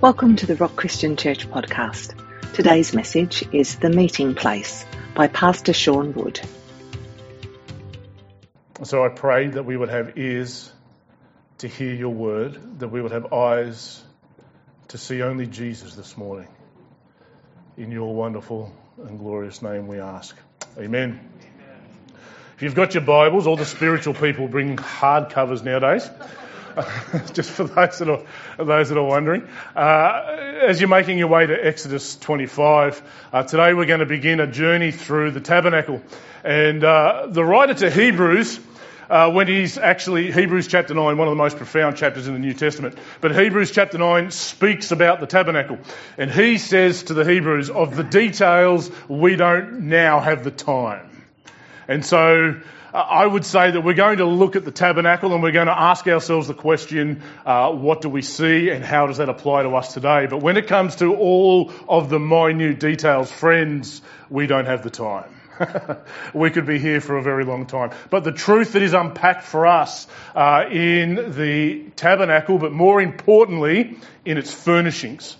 Welcome to the Rock Christian Church podcast. Today's message is The Meeting Place by Pastor Sean Wood. So I pray that we would have ears to hear your word, that we would have eyes to see only Jesus this morning. In your wonderful and glorious name we ask. Amen. If you've got your Bibles, all the spiritual people bring hard covers nowadays. just for those that are those that are wondering. Uh, as you're making your way to Exodus 25, uh, today we're going to begin a journey through the tabernacle, and uh, the writer to Hebrews. Uh, when he's actually, Hebrews chapter 9, one of the most profound chapters in the New Testament. But Hebrews chapter 9 speaks about the tabernacle. And he says to the Hebrews, of the details, we don't now have the time. And so, I would say that we're going to look at the tabernacle and we're going to ask ourselves the question, uh, what do we see and how does that apply to us today? But when it comes to all of the minute details, friends, we don't have the time. we could be here for a very long time. But the truth that is unpacked for us uh, in the tabernacle, but more importantly, in its furnishings.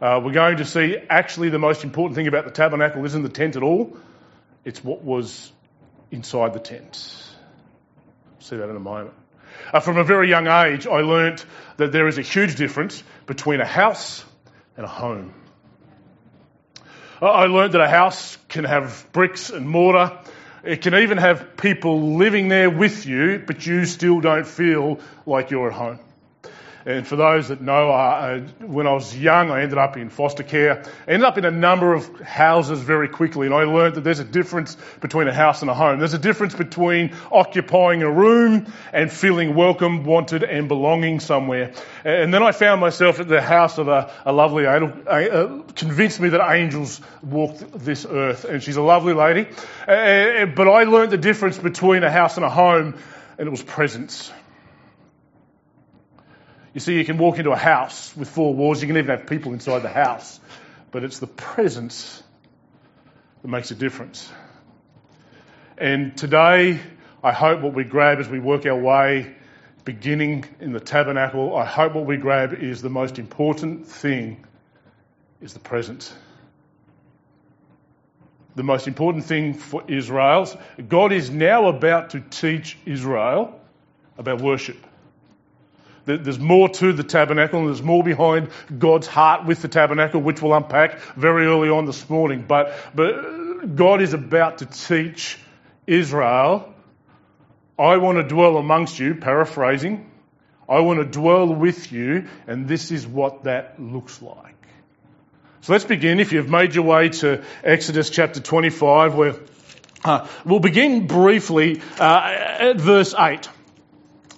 Uh, we're going to see actually the most important thing about the tabernacle isn't the tent at all. It's what was inside the tent. See that in a moment. Uh, from a very young age, I learnt that there is a huge difference between a house and a home. I learnt that a house can have bricks and mortar. It can even have people living there with you, but you still don't feel like you're at home. And for those that know, uh, when I was young, I ended up in foster care. I ended up in a number of houses very quickly, and I learned that there's a difference between a house and a home. There's a difference between occupying a room and feeling welcome, wanted, and belonging somewhere. And then I found myself at the house of a, a lovely angel, uh, convinced me that angels walked this earth, and she's a lovely lady. Uh, but I learned the difference between a house and a home, and it was presence. You see, you can walk into a house with four walls, you can even have people inside the house, but it's the presence that makes a difference. And today, I hope what we grab as we work our way, beginning in the tabernacle, I hope what we grab is the most important thing is the presence. The most important thing for Israel, God is now about to teach Israel about worship. There's more to the tabernacle and there's more behind God's heart with the tabernacle, which we'll unpack very early on this morning. But, but God is about to teach Israel, I want to dwell amongst you, paraphrasing, I want to dwell with you, and this is what that looks like. So let's begin. If you've made your way to Exodus chapter 25, where uh, we'll begin briefly uh, at verse 8.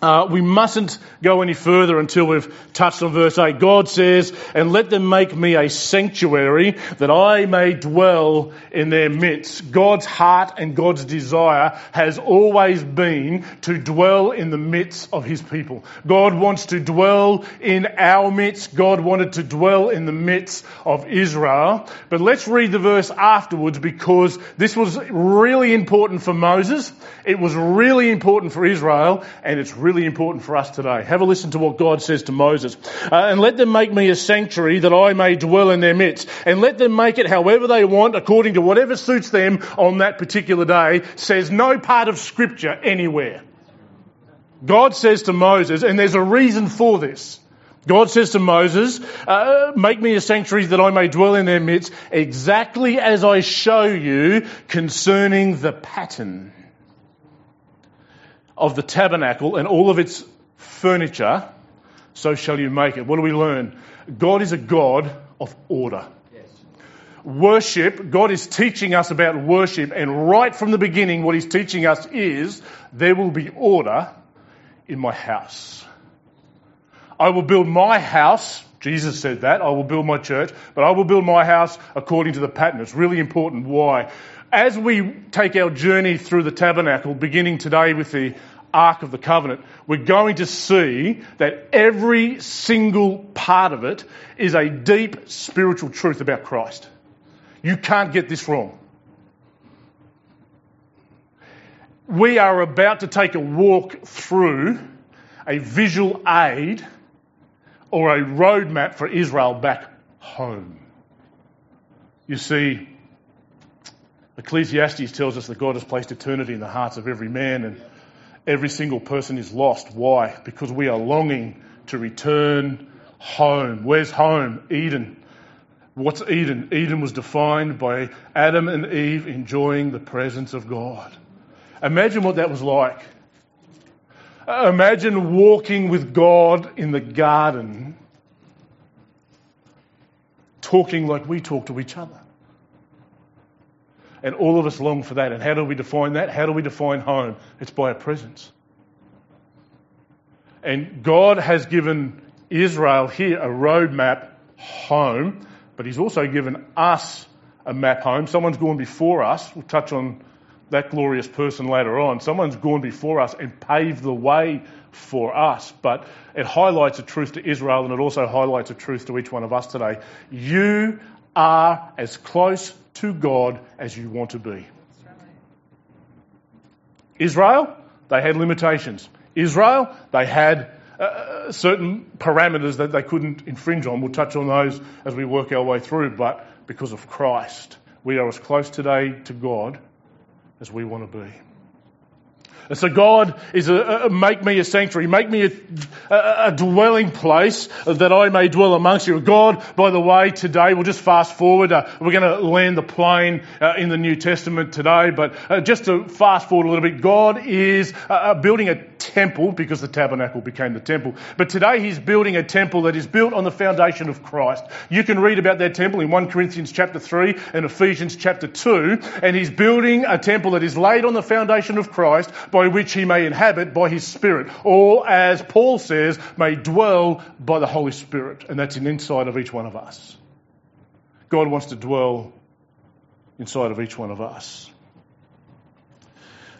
Uh, we mustn't go any further until we've touched on verse 8. God says, and let them make me a sanctuary that I may dwell in their midst. God's heart and God's desire has always been to dwell in the midst of his people. God wants to dwell in our midst. God wanted to dwell in the midst of Israel. But let's read the verse afterwards because this was really important for Moses. It was really important for Israel and it's really really important for us today. Have a listen to what God says to Moses. Uh, and let them make me a sanctuary that I may dwell in their midst. And let them make it however they want, according to whatever suits them on that particular day, says no part of scripture anywhere. God says to Moses, and there's a reason for this. God says to Moses, uh, make me a sanctuary that I may dwell in their midst, exactly as I show you concerning the pattern of the tabernacle and all of its furniture, so shall you make it. What do we learn? God is a God of order. Worship, God is teaching us about worship, and right from the beginning, what He's teaching us is there will be order in my house. I will build my house. Jesus said that. I will build my church, but I will build my house according to the pattern. It's really important. Why? As we take our journey through the tabernacle, beginning today with the Ark of the Covenant, we're going to see that every single part of it is a deep spiritual truth about Christ. You can't get this wrong. We are about to take a walk through a visual aid or a roadmap for Israel back home. You see, Ecclesiastes tells us that God has placed eternity in the hearts of every man and every single person is lost. Why? Because we are longing to return home. Where's home? Eden. What's Eden? Eden was defined by Adam and Eve enjoying the presence of God. Imagine what that was like. Imagine walking with God in the garden, talking like we talk to each other. And all of us long for that. And how do we define that? How do we define home? It's by a presence. And God has given Israel here a roadmap home, but He's also given us a map home. Someone's gone before us. We'll touch on that glorious person later on. Someone's gone before us and paved the way for us. But it highlights a truth to Israel and it also highlights a truth to each one of us today. You are as close to God as you want to be. Israel, they had limitations. Israel, they had uh, certain parameters that they couldn't infringe on. We'll touch on those as we work our way through, but because of Christ, we are as close today to God as we want to be. And so God is a, a, make me a sanctuary, make me a, a, a, dwelling place that I may dwell amongst you. God, by the way, today we'll just fast forward. Uh, we're going to land the plane uh, in the New Testament today, but uh, just to fast forward a little bit, God is uh, uh, building a temple because the tabernacle became the temple. But today He's building a temple that is built on the foundation of Christ. You can read about that temple in 1 Corinthians chapter 3 and Ephesians chapter 2, and He's building a temple that is laid on the foundation of Christ by which he may inhabit by his Spirit, or as Paul says, may dwell by the Holy Spirit. And that's in inside of each one of us. God wants to dwell inside of each one of us.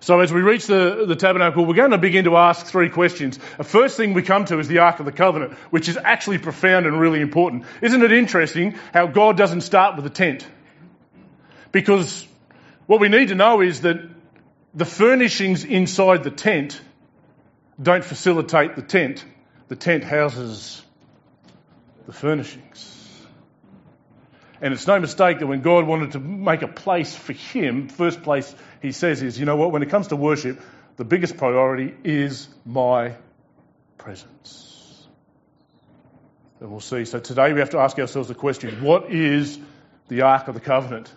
So as we reach the, the tabernacle, we're going to begin to ask three questions. The first thing we come to is the Ark of the Covenant, which is actually profound and really important. Isn't it interesting how God doesn't start with a tent? Because what we need to know is that the furnishings inside the tent don't facilitate the tent. The tent houses the furnishings. And it's no mistake that when God wanted to make a place for Him, first place He says is, you know what, when it comes to worship, the biggest priority is my presence. And we'll see. So today we have to ask ourselves the question what is the Ark of the Covenant?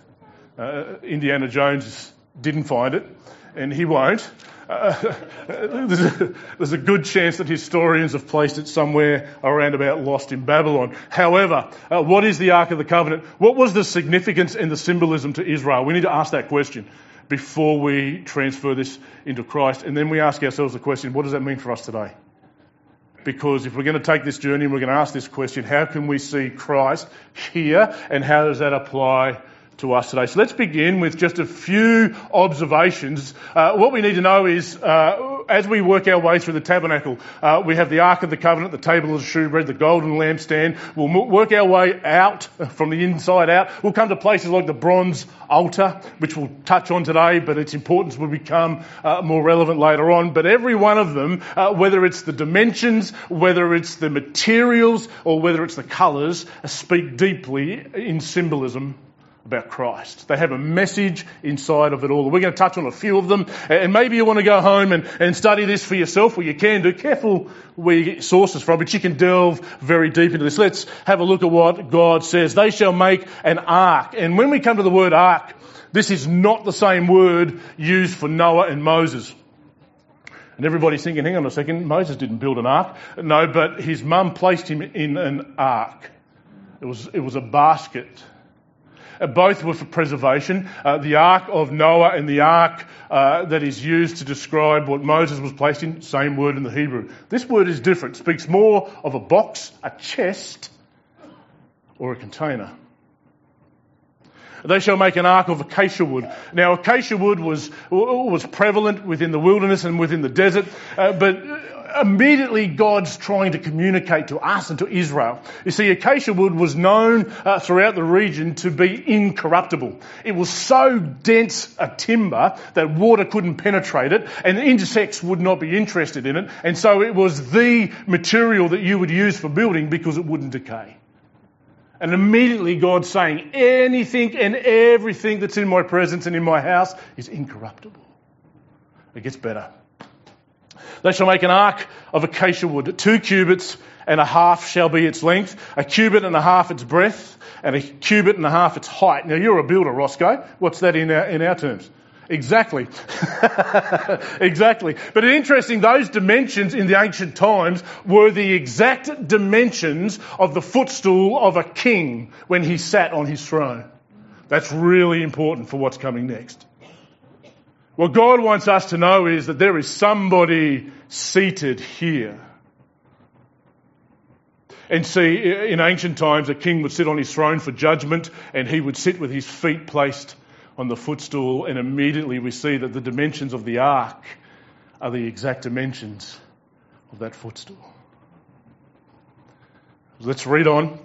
Uh, Indiana Jones didn't find it and he won't. Uh, there's, a, good chance that historians have placed it somewhere around about lost in Babylon. However, uh, what is the Ark of the Covenant? What was the significance and the symbolism to Israel? We need to ask that question before we transfer this into Christ. And then we ask ourselves the question what does that mean for us today? Because if we're going to take this journey and we're going to ask this question, how can we see Christ here and how does that apply to us today. So let's begin with just a few observations. Uh, what we need to know is, uh, as we work our way through the tabernacle, uh, we have the Ark of the Covenant, the table of the shewbread, the golden lampstand. We'll work our way out from the inside out. We'll come to places like the bronze altar, which we'll touch on today, but its importance will become uh, more relevant later on. But every one of them, uh, whether it's the dimensions, whether it's the materials, or whether it's the colours, speak deeply in symbolism about Christ. They have a message inside of it all. We're going to touch on a few of them. And maybe you want to go home and, and study this for yourself, or you can do. Careful where you get sources from, but you can delve very deep into this. Let's have a look at what God says. They shall make an ark. And when we come to the word ark, this is not the same word used for Noah and Moses. And everybody's thinking, hang on a second, Moses didn't build an ark. No, but his mum placed him in an ark. It was, it was a basket both were for preservation. Uh, the Ark of Noah and the Ark uh, that is used to describe what Moses was placed in, same word in the Hebrew. This word is different, speaks more of a box, a chest, or a container. They shall make an ark of acacia wood. Now, acacia wood was, was prevalent within the wilderness and within the desert, uh, but immediately God's trying to communicate to us and to Israel. You see, acacia wood was known uh, throughout the region to be incorruptible. It was so dense a timber that water couldn't penetrate it and insects would not be interested in it. And so it was the material that you would use for building because it wouldn't decay. And immediately God's saying, anything and everything that's in my presence and in my house is incorruptible. It gets better. They shall make an ark of acacia wood. Two cubits and a half shall be its length, a cubit and a half its breadth, and a cubit and a half its height. Now you're a builder, Roscoe. What's that in our, in our terms? Exactly. exactly. But interesting, those dimensions in the ancient times were the exact dimensions of the footstool of a king when he sat on his throne. That's really important for what's coming next. What God wants us to know is that there is somebody seated here. And see, in ancient times, a king would sit on his throne for judgment and he would sit with his feet placed on the footstool, and immediately we see that the dimensions of the ark are the exact dimensions of that footstool. Let's read on.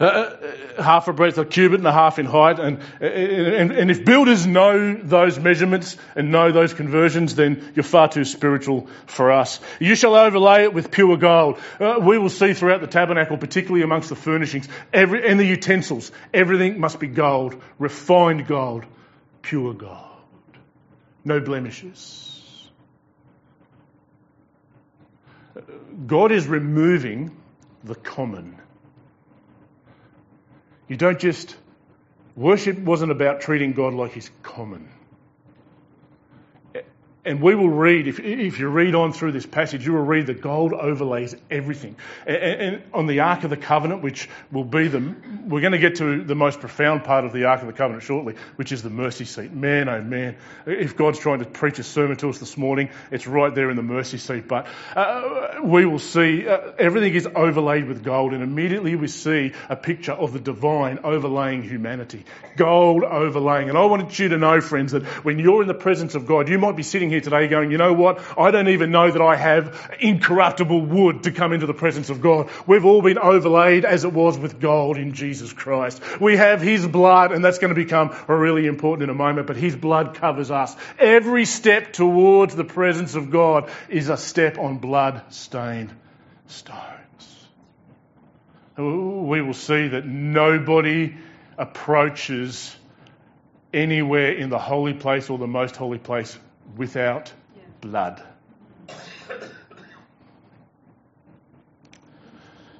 Uh, uh, half a breadth, a cubit and a half in height. And, and, and if builders know those measurements and know those conversions, then you're far too spiritual for us. You shall overlay it with pure gold. Uh, we will see throughout the tabernacle, particularly amongst the furnishings every, and the utensils, everything must be gold, refined gold, pure gold. No blemishes. God is removing the common you don't just, worship wasn't about treating God like he's common. And we will read, if, if you read on through this passage, you will read that gold overlays everything. And, and, on the Ark of the Covenant, which will be the, we're going to get to the most profound part of the Ark of the Covenant shortly, which is the mercy seat. Man, oh man, if God's trying to preach a sermon to us this morning, it's right there in the mercy seat. But uh, we will see uh, everything is overlaid with gold, and immediately we see a picture of the divine overlaying humanity. Gold overlaying. And I wanted you to know, friends, that when you're in the presence of God, you might be sitting here today going, you know what? I don't even know that I have incorruptible wood to come into the presence of God. We've all been overlaid as it was with gold in Jesus Christ. We have His blood, and that's going to become really important in a moment, but His blood covers us. Every step towards the presence of God is a step on blood stained stones. We will see that nobody approaches anywhere in the holy place or the most holy place without yeah. blood.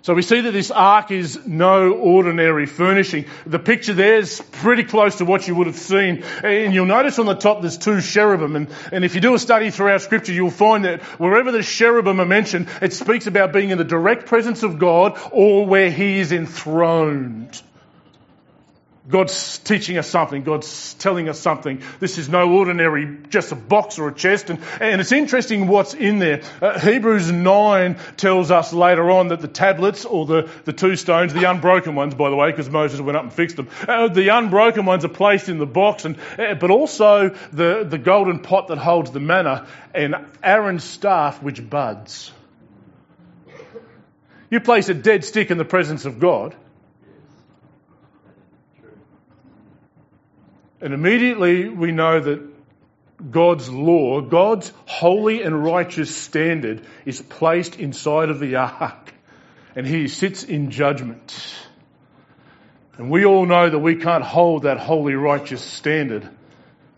So we see that this ark is no ordinary furnishing. The picture there is pretty close to what you would have seen. And you'll notice on the top there's two cherubim. And, and if you do a study throughout scripture, you'll find that wherever the cherubim are mentioned, it speaks about being in the direct presence of God or where he is enthroned. God's teaching us something. God's telling us something. This is no ordinary, just a box or a chest. And, and it's interesting what's in there. Uh, Hebrews 9 tells us later on that the tablets, or the, the two stones, the unbroken ones, by the way, because Moses went up and fixed them, uh, the unbroken ones are placed in the box, and, uh, but also the, the golden pot that holds the manna and Aaron's staff which buds. You place a dead stick in the presence of God And immediately we know that God's law, God's holy and righteous standard is placed inside of the ark and he sits in judgment. And we all know that we can't hold that holy righteous standard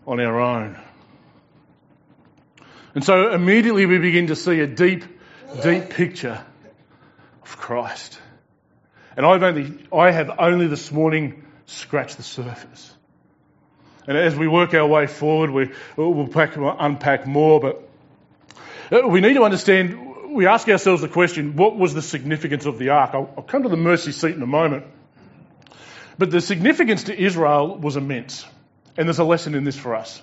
on our own. And so immediately we begin to see a deep, deep picture of Christ. And I've only, I have only this morning scratched the surface. And as we work our way forward, we, will pack, unpack more. But uh, we need to understand, we ask ourselves the question, what was the significance of the ark? I'll, I'll come to the mercy seat in a moment. But the significance to Israel was immense. And there's a lesson in this for us.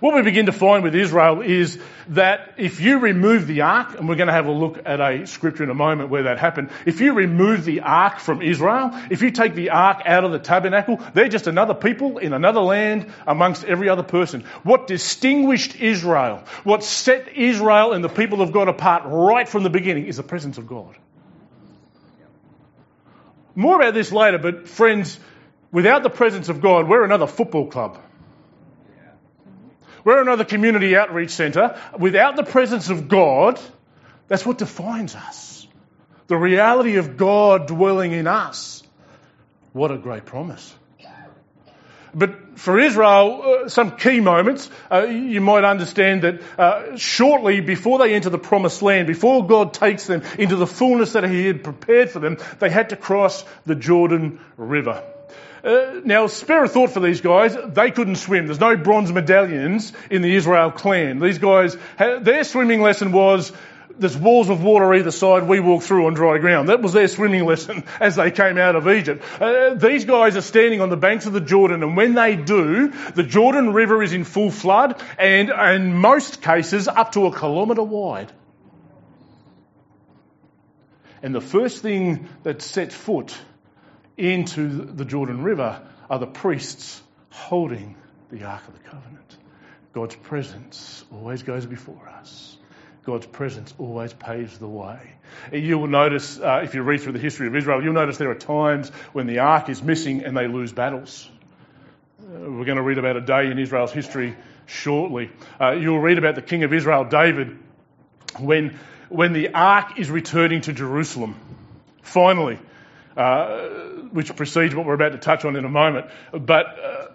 What we begin to find with Israel is that if you remove the ark, and we're going to have a look at a scripture in a moment where that happened, if you remove the ark from Israel, if you take the ark out of the tabernacle, they're just another people in another land amongst every other person. What distinguished Israel, what set Israel and the people of God apart right from the beginning is the presence of God. More about this later, but friends, without the presence of God, we're another football club. We're another community outreach centre. Without the presence of God, that's what defines us. The reality of God dwelling in us. What a great promise. But for Israel, uh, some key moments, uh, you might understand that uh, shortly before they enter the promised land, before God takes them into the fullness that He had prepared for them, they had to cross the Jordan River. Uh, now, spare a thought for these guys. They couldn't swim. There's no bronze medallions in the Israel clan. These guys, their swimming lesson was there's walls of water either side, we walk through on dry ground. That was their swimming lesson as they came out of Egypt. Uh, these guys are standing on the banks of the Jordan, and when they do, the Jordan River is in full flood, and in most cases, up to a kilometre wide. And the first thing that set foot into the Jordan River are the priests holding the Ark of the Covenant. God's presence always goes before us. God's presence always paves the way. You will notice, uh, if you read through the history of Israel, you'll notice there are times when the ark is missing and they lose battles. Uh, we're going to read about a day in Israel's history shortly. Uh, you'll read about the king of Israel, David, when, when the ark is returning to Jerusalem. Finally, uh, which precedes what we're about to touch on in a moment. But uh,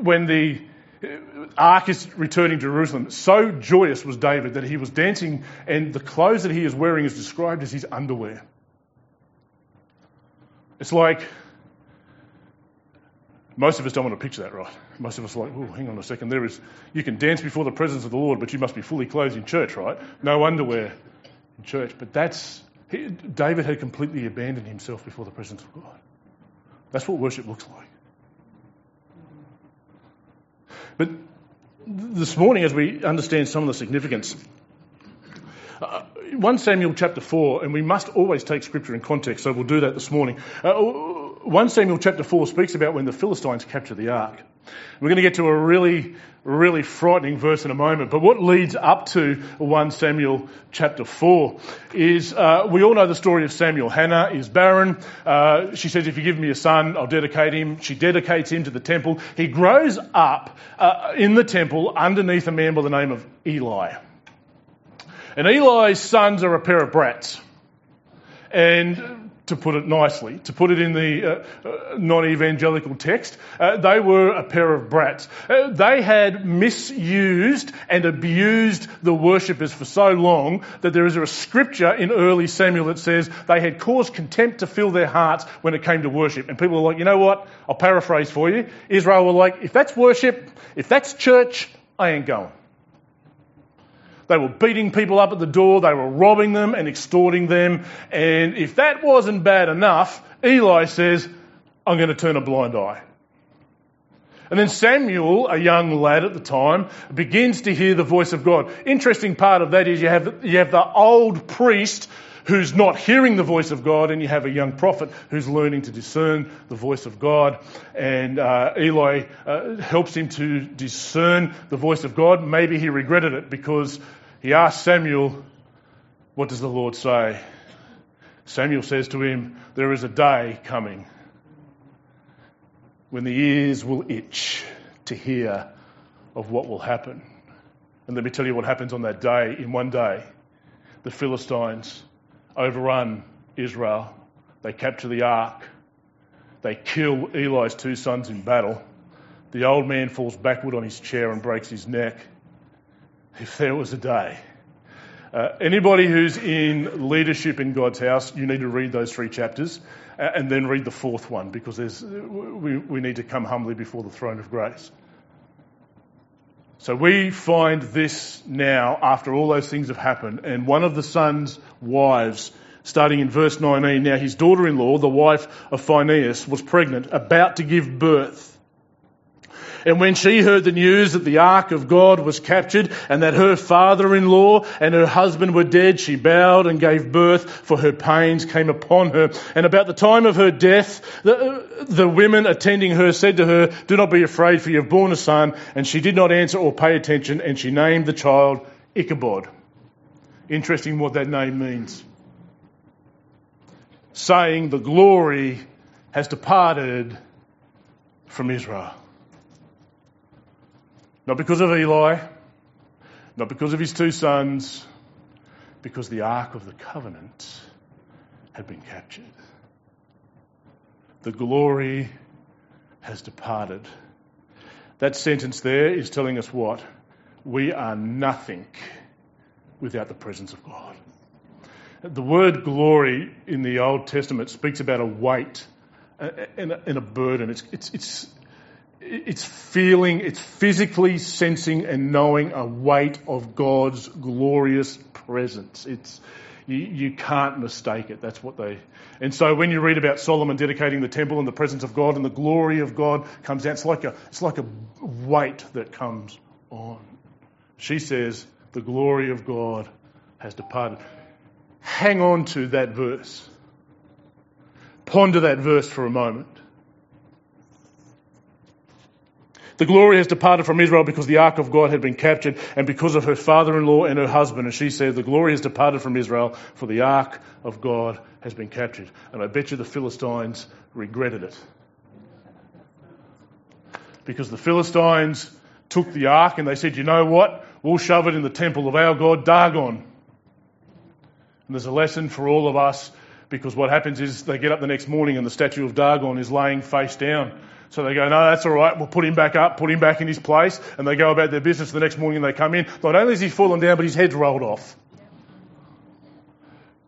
when the ark is returning to Jerusalem. So joyous was David that he was dancing, and the clothes that he is wearing is described as his underwear. It's like most of us don't want to picture that, right? Most of us are like, oh, hang on a second. There is, you can dance before the presence of the Lord, but you must be fully clothed in church, right? No underwear in church. But that's, David had completely abandoned himself before the presence of God. That's what worship looks like. But this morning, as we understand some of the significance, uh, 1 Samuel chapter 4, and we must always take scripture in context, so we'll do that this morning. Uh, 1 Samuel chapter 4 speaks about when the Philistines capture the ark. We're going to get to a really, really frightening verse in a moment. But what leads up to 1 Samuel chapter 4 is uh, we all know the story of Samuel. Hannah is barren. Uh, she says, If you give me a son, I'll dedicate him. She dedicates him to the temple. He grows up uh, in the temple underneath a man by the name of Eli. And Eli's sons are a pair of brats. And to put it nicely, to put it in the uh, uh, non evangelical text, uh, they were a pair of brats. Uh, they had misused and abused the worshippers for so long that there is a scripture in early Samuel that says they had caused contempt to fill their hearts when it came to worship. And people were like, you know what? I'll paraphrase for you. Israel were like, if that's worship, if that's church, I ain't going. They were beating people up at the door, they were robbing them and extorting them. And if that wasn't bad enough, Eli says, I'm going to turn a blind eye. And then Samuel, a young lad at the time, begins to hear the voice of God. Interesting part of that is you have, you have the old priest who's not hearing the voice of God, and you have a young prophet who's learning to discern the voice of God. And uh, Eli uh, helps him to discern the voice of God. Maybe he regretted it because he asks Samuel, What does the Lord say? Samuel says to him, There is a day coming when the ears will itch to hear of what will happen. And let me tell you what happens on that day. In one day, the Philistines overrun Israel. They capture the ark. They kill Eli's two sons in battle. The old man falls backward on his chair and breaks his neck if there was a day. Uh, anybody who's in leadership in God's house, you need to read those three chapters uh, and then read the fourth one because we, we need to come humbly before the throne of grace. So we find this now after all those things have happened, and one of the son's wives, starting in verse 19, now his daughter in law, the wife of Phineas, was pregnant, about to give birth. And when she heard the news that the ark of God was captured and that her father-in-law and her husband were dead, she bowed and gave birth, for her pains came upon her. And about the time of her death, the, the women attending her said to her, Do not be afraid, for you have borne a son. And she did not answer or pay attention, and she named the child Ichabod. Interesting what that name means. Saying the glory has departed from Israel. Not because of Eli, not because of his two sons, because the Ark of the Covenant had been captured. The glory has departed. That sentence there is telling us what? We are nothing without the presence of God. The word glory in the Old Testament speaks about a weight and a, burden. It's, it's, it's, it's feeling, it's physically sensing and knowing a weight of God's glorious presence. It's, you, you can't mistake it. That's what they. And so when you read about Solomon dedicating the temple and the presence of God and the glory of God comes out, it's like a, it's like a weight that comes on. She says, the glory of God has departed. Hang on to that verse. Ponder that verse for a moment. The glory has departed from Israel because the ark of God had been captured and because of her father in law and her husband. And she said, The glory has departed from Israel for the ark of God has been captured. And I bet you the Philistines regretted it. Because the Philistines took the ark and they said, You know what? We'll shove it in the temple of our God, Dagon. And there's a lesson for all of us because what happens is they get up the next morning and the statue of Dagon is laying face down. So they go, no, that's all right. We'll put him back up, put him back in his place. And they go about their business the next morning and they come in. Not only is he fallen down, but his head's rolled off.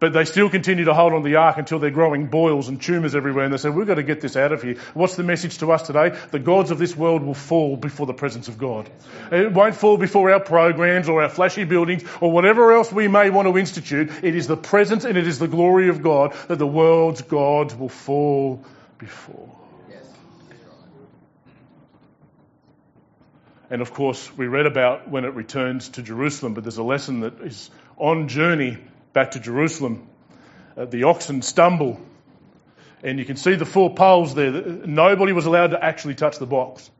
But they still continue to hold on the ark until they're growing boils and tumours everywhere. And they say, we've got to get this out of here. What's the message to us today? The gods of this world will fall before the presence of God. It won't fall before our programs or our flashy buildings or whatever else we may want to institute. It is the presence and it is the glory of God that the world's gods will fall before. And of course, we read about when it returns to Jerusalem, but there's a lesson that is on journey back to Jerusalem. Uh, the oxen stumble, and you can see the four poles there. Nobody was allowed to actually touch the box.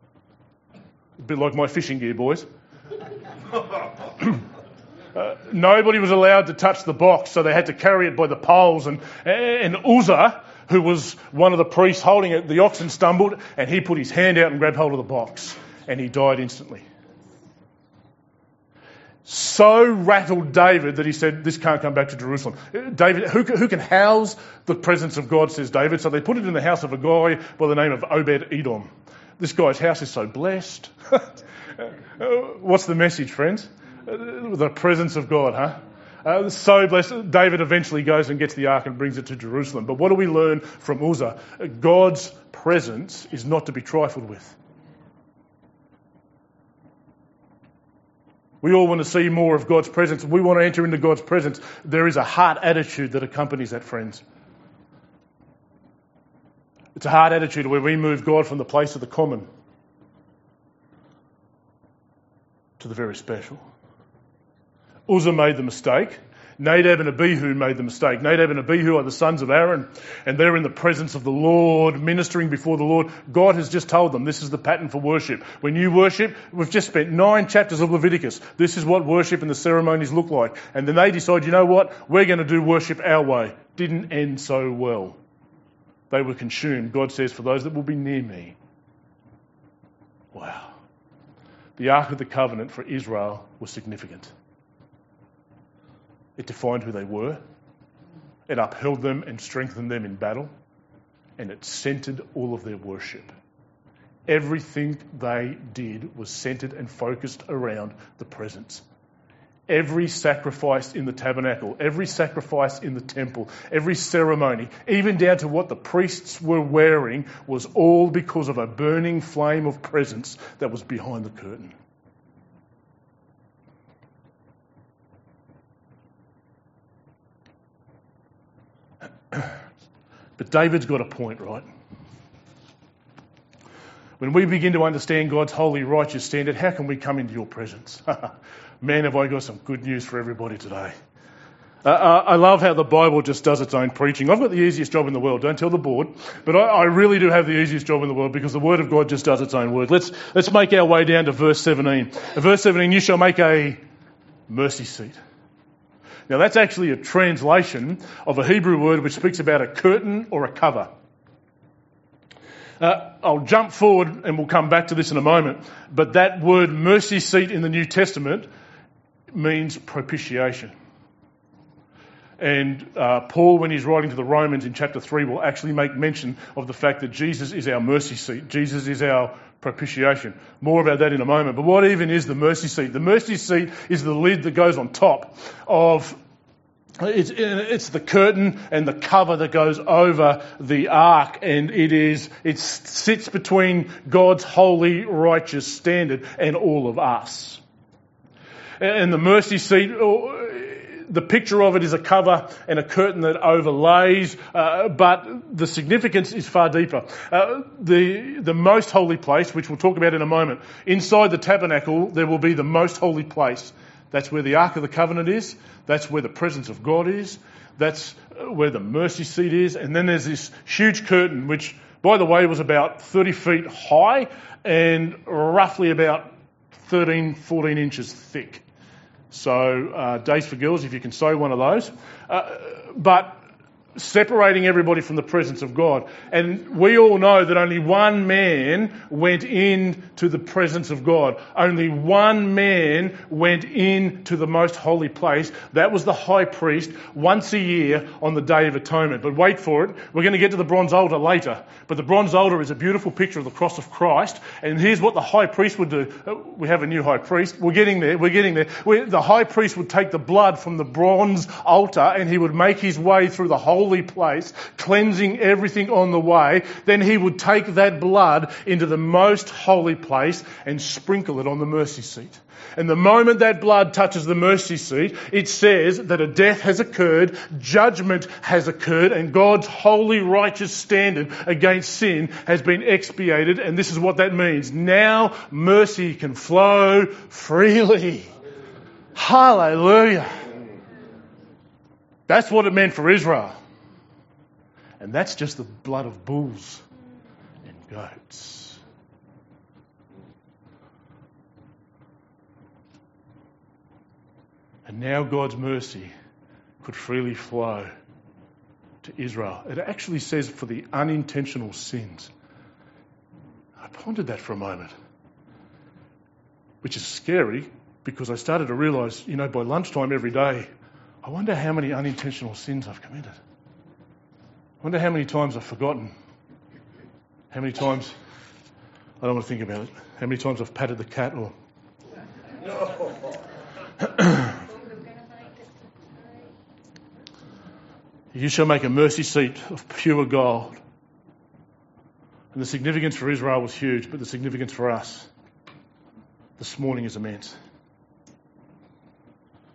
A bit like my fishing gear, boys. uh, nobody was allowed to touch the box, so they had to carry it by the poles. And, and Uzzah, who was one of the priests holding it, the oxen stumbled, and he put his hand out and grabbed hold of the box, and he died instantly so rattled David that he said, This can't come back to Jerusalem. Uh, David, who, who can house the presence of God, says David. So they put it in the house of a guy by the name of Obed Edom. This guy's house is so blessed. Uh, what's the message, friends? Uh, the presence of God, huh? Uh, so blessed. David eventually goes and gets the ark and brings it to Jerusalem. But what do we learn from Uzzah? God's presence is not to be trifled with. We all want to see more of God's presence. We want to enter into God's presence. There is a heart attitude that accompanies that, friends. It's a heart attitude where we move God from the place of the common to the very special. Uzzah made the mistake. Nadab and Abihu made the mistake. Nadab and Abihu are the sons of Aaron, and they're in the presence of the Lord, ministering before the Lord. God has just told them this is the pattern for worship. When you worship, we've just spent nine chapters of Leviticus. This is what worship and the ceremonies look like. And then they decide, you know what? We're going to do worship our way. Didn't end so well. They were consumed. God says, for those that will be near me. Wow. The Ark of the Covenant for Israel was significant. It defined who they were. It upheld them and strengthened them in battle. And it centered all of their worship. Everything they did was centered and focused around the presence. Every sacrifice in the tabernacle, every sacrifice in the temple, every ceremony, even down to what the priests were wearing, was all because of a burning flame of presence that was behind the curtain. But David's got a point, right? When we begin to understand God's holy, righteous standard, how can we come into your presence? Man, have I got some good news for everybody today. Uh, uh, I love how the Bible just does its own preaching. I've got the easiest job in the world. Don't tell the board, but I, I, really do have the easiest job in the world because the Word of God just does its own work. Let's let's make our way down to verse 17. verse 17, you shall make a mercy seat. Now that's actually a translation of a Hebrew word which speaks about a curtain or a cover. Uh, I'll jump forward and we'll come back to this in a moment. But that word mercy seat in the New Testament means propitiation. And uh, Paul, when he's writing to the Romans in chapter 3, will actually make mention of the fact that Jesus is our mercy seat. Jesus is our propitiation. More about that in a moment. But what even is the mercy seat? The mercy seat is the lid that goes on top of it's, it's, the curtain and the cover that goes over the ark, and it is it sits between God's holy, righteous standard and all of us. And the mercy seat the picture of it is a cover and a curtain that overlays, uh, but the significance is far deeper. Uh, the, the most holy place, which we'll talk about in a moment, inside the tabernacle, there will be the most holy place. That's where the Ark of the Covenant is. That's where the presence of God is. That's where the mercy seat is. And then there's this huge curtain, which, by the way, was about 30 feet high and roughly about 13, 14 inches thick. So, uh, Days for Girls, if you can sew one of those. Uh, but separating everybody from the presence of God. And we all know that only one man went into the presence of God. Only one man went into the most holy place. That was the high priest once a year on the Day of Atonement. But wait for it. We're going to get to the bronze altar later. But the bronze altar is a beautiful picture of the cross of Christ. And here's what the high priest would do. Uh, we have a new high priest. We're getting there. We're getting there. The high priest would take the blood from the bronze altar and he would make his way through the whole holy place, cleansing everything on the way, then he would take that blood into the most holy place and sprinkle it on the mercy seat. And the moment that blood touches the mercy seat, it says that a death has occurred, judgment has occurred, and God's holy righteous standard against sin has been expiated. And this is what that means. Now mercy can flow freely. Hallelujah. That's what it meant for Israel. And that's just the blood of bulls and goats. And now God's mercy could freely flow to Israel. It actually says for the unintentional sins. I pondered that for a moment, which is scary because I started to realize, you know, by lunchtime every day, I wonder how many unintentional sins I've committed. I wonder how many times I've forgotten. How many times, I don't want to think about it, how many times I've patted the cat or. you shall make a mercy seat of pure gold. And the significance for Israel was huge, but the significance for us this morning is immense.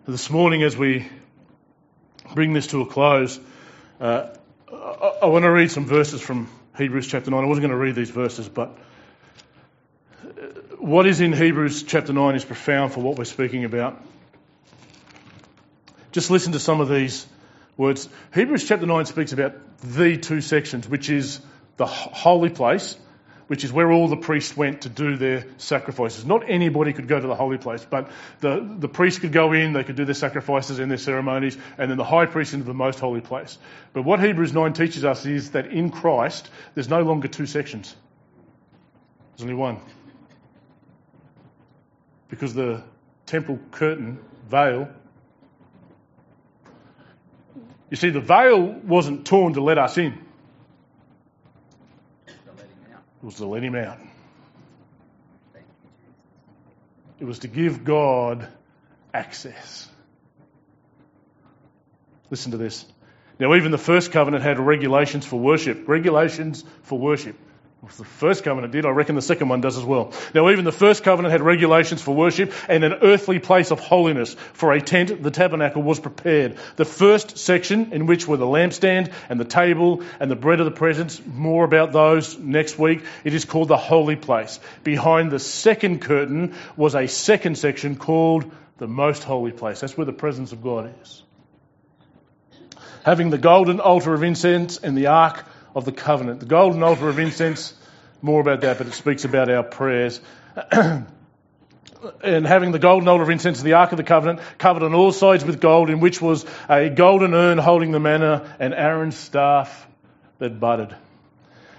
This morning, as we bring this to a close, uh, I, want to read some verses from Hebrews chapter 9. I wasn't going to read these verses, but uh, what is in Hebrews chapter 9 is profound for what we're speaking about. Just listen to some of these words. Hebrews chapter 9 speaks about the two sections, which is the holy place which is where all the priests went to do their sacrifices. Not anybody could go to the holy place, but the, the priests could go in, they could do their sacrifices and their ceremonies, and then the high priest into the most holy place. But what Hebrews 9 teaches us is that in Christ, there's no longer two sections. There's only one. Because the temple curtain, veil, you see, the veil wasn't torn to let us in. It was to let him out. It was to give God access. Listen to this. Now, even the first covenant had regulations for worship. Regulations for worship. Well, the first covenant did, I reckon the second one does as well. Now, even the first covenant had regulations for worship and an earthly place of holiness. For a tent, the tabernacle was prepared. The first section, in which were the lampstand and the table and the bread of the presence, more about those next week, it is called the holy place. Behind the second curtain was a second section called the most holy place. That's where the presence of God is. Having the golden altar of incense and the ark of the covenant. The golden altar of incense, more about that, but it speaks about our prayers. and having the golden altar of incense the ark of the covenant covered on all sides with gold, in which was a golden urn holding the manna and Aaron's staff that budded.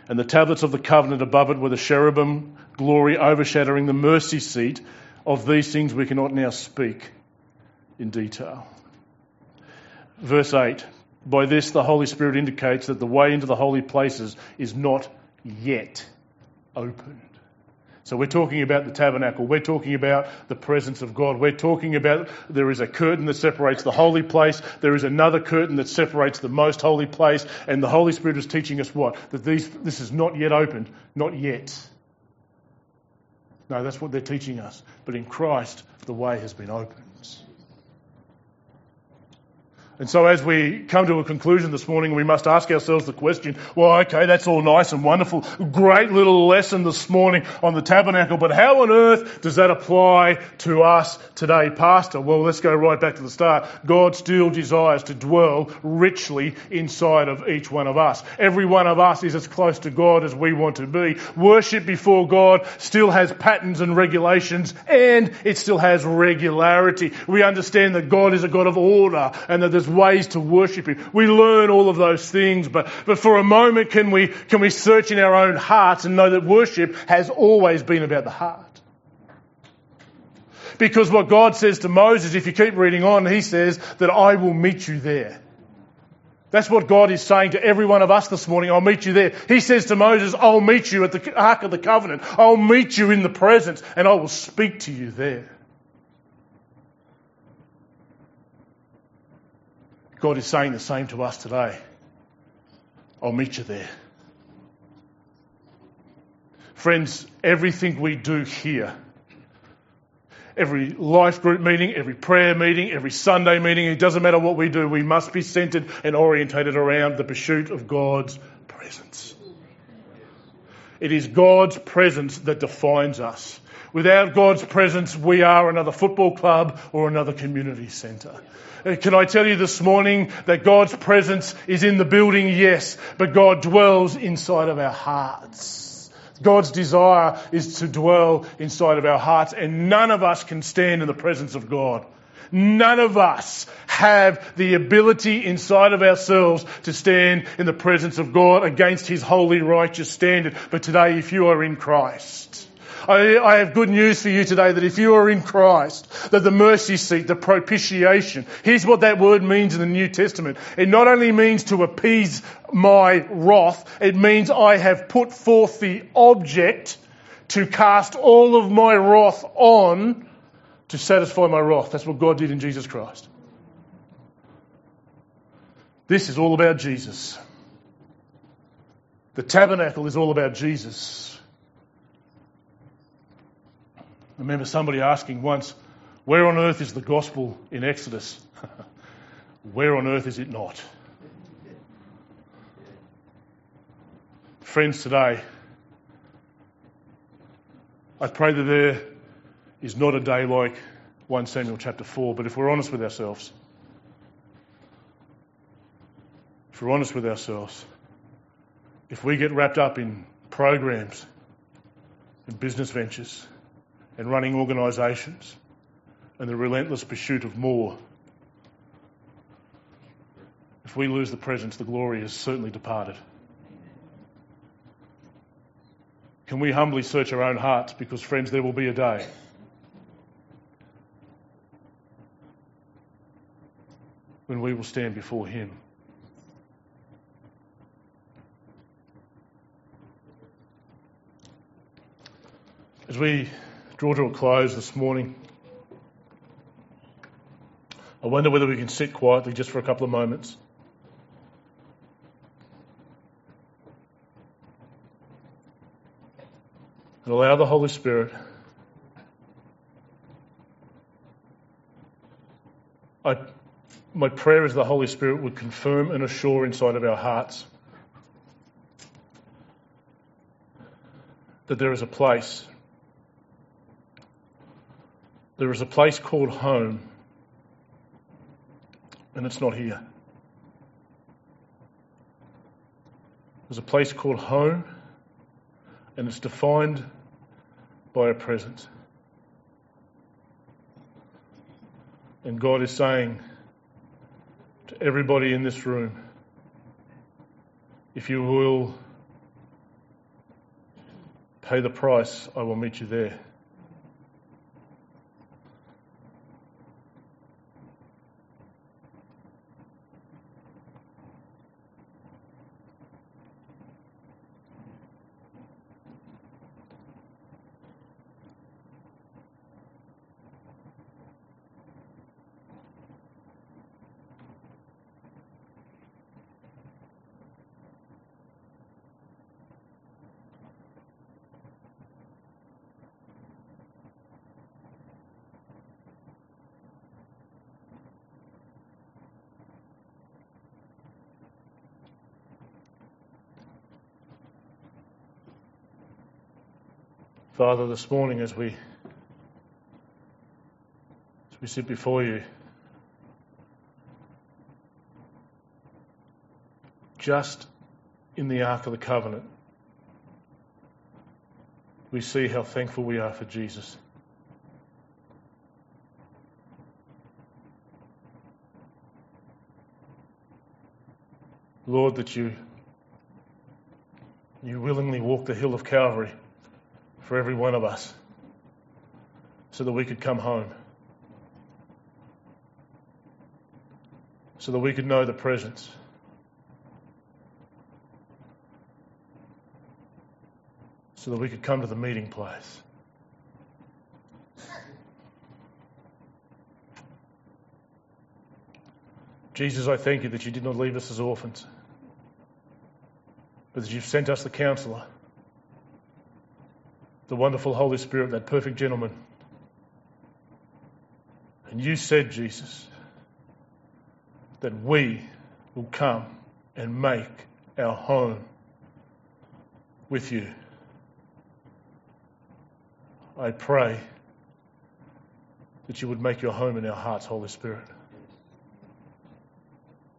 And the tablets of the covenant above it were the cherubim glory overshadowing the mercy seat. Of these things we cannot now speak in detail. Verse 8 by this, the Holy Spirit indicates that the way into the holy places is not yet opened. So we're talking about the tabernacle. We're talking about the presence of God. We're talking about there is a curtain that separates the holy place. There is another curtain that separates the most holy place. And the Holy Spirit is teaching us what? That these, this is not yet opened. Not yet. No, that's what they're teaching us. But in Christ, the way has been opened. And so, as we come to a conclusion this morning, we must ask ourselves the question well, okay, that's all nice and wonderful. Great little lesson this morning on the tabernacle, but how on earth does that apply to us today, Pastor? Well, let's go right back to the start. God still desires to dwell richly inside of each one of us. Every one of us is as close to God as we want to be. Worship before God still has patterns and regulations, and it still has regularity. We understand that God is a God of order and that there's ways to worship Him. We learn all of those things, but, but for a moment can we, can we search in our own hearts and know that worship has always been about the heart? Because what God says to Moses, if you keep reading on, He says that I will meet you there. That's what God is saying to every one of us this morning. I'll meet you there. He says to Moses, I'll meet you at the Ark of the Covenant. I'll meet you in the presence and I will speak to you there. God is saying the same to us today. I'll meet you there. Friends, everything we do here, every life group meeting, every prayer meeting, every Sunday meeting, it doesn't matter what we do, we must be centered and orientated around the pursuit of God's presence. It is God's presence that defines us. Without God's presence, we are another football club or another community centre. Uh, can I tell you this morning that God's presence is in the building? Yes, but God dwells inside of our hearts. God's desire is to dwell inside of our hearts, and none of us can stand in the presence of God. None of us have the ability inside of ourselves to stand in the presence of God against His holy, righteous standard. But today, if you are in Christ, I, I have good news for you today that if you are in Christ, that the mercy seat, the propitiation, here's what that word means in the New Testament. It not only means to appease my wrath, it means I have put forth the object to cast all of my wrath on to satisfy my wrath. That's what God did in Jesus Christ. This is all about Jesus. The tabernacle is all about Jesus. I remember somebody asking once, Where on earth is the gospel in Exodus? Where on earth is it not? Friends, today, I pray that there is not a day like 1 Samuel chapter 4, but if we're honest with ourselves, if we're honest with ourselves, if we get wrapped up in programs and business ventures, and running organisations and the relentless pursuit of more. If we lose the presence, the glory has certainly departed. Can we humbly search our own hearts? Because, friends, there will be a day. When we will stand before Him. As we draw to a close this morning. I wonder whether we can sit quietly just for a couple of moments. And allow the Holy Spirit. I, my prayer is the Holy Spirit would confirm and assure inside of our hearts that there is a place. There is a place called home, and it's not here. There's a place called home, and it's defined by a presence. And God is saying to everybody in this room, if you will pay the price, I will meet you there. Father, this morning as we as we sit before you, just in the Ark of the Covenant, we see how thankful we are for Jesus. Lord, that you you willingly walk the hill of Calvary for every one of us so that we could come home, so that we could know the presence. So that we could come to the meeting place. Jesus, I thank you that you did not leave us as orphans, but that you've sent us the counselor the wonderful Holy Spirit, that perfect gentleman. And you said, Jesus, that we will come and make our home with you. I pray that you would make your home in our hearts, Holy Spirit.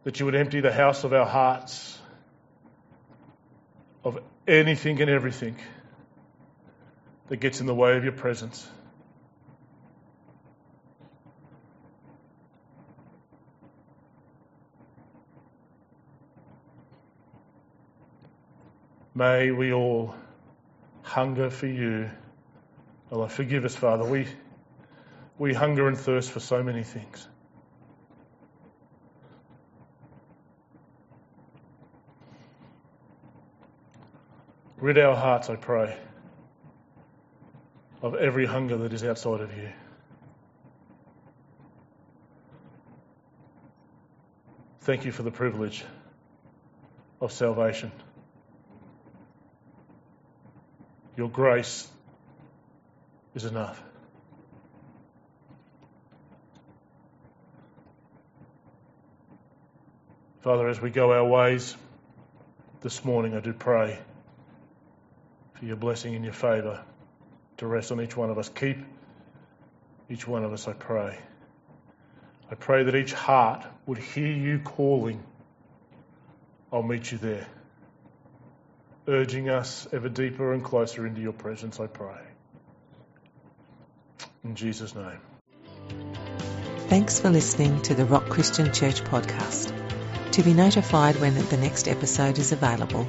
That you would empty the house of our hearts of anything and everything that gets in the way of your presence. May we all hunger for you. Allah, forgive us, Father. We, we hunger and thirst for so many things. Rid our hearts, I pray of every hunger that is outside of you. Thank you for the privilege of salvation. Your grace is enough. Father, as we go our ways this morning, I do pray for your blessing and your favour to rest on each one of us. Keep each one of us, I pray. I pray that each heart would hear you calling. I'll meet you there. Urging us ever deeper and closer into your presence, I pray. In Jesus' name. Thanks for listening to the Rock Christian Church podcast. To be notified when the next episode is available,